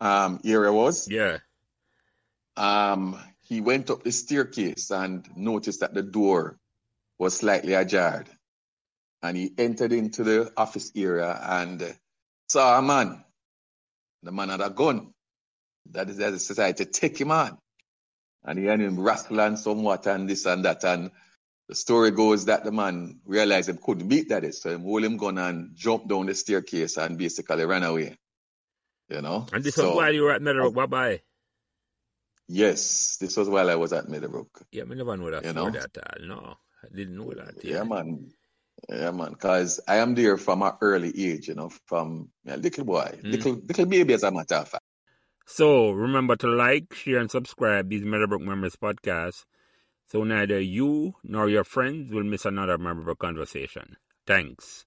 um, area was. Yeah. Um, he went up the staircase and noticed that the door was slightly ajar. And he entered into the office area and saw a man. The man had a gun. That is the society take him on. And he had him wrestling somewhat and this and that. And the story goes that the man realized he couldn't beat that, so he hold him gun and jumped down the staircase and basically ran away. You know? And this so, was while you were at Meadowbrook, bye bye. Yes, this was while I was at Meadowbrook. Yeah, I never knew that You know? that all. No, I didn't know that. Yeah, man. Yeah, man. Because I am there from an early age, you know, from a little boy, Mm. little little baby as a matter of fact. So remember to like, share, and subscribe these Meadowbrook Memories podcasts so neither you nor your friends will miss another memorable conversation. Thanks.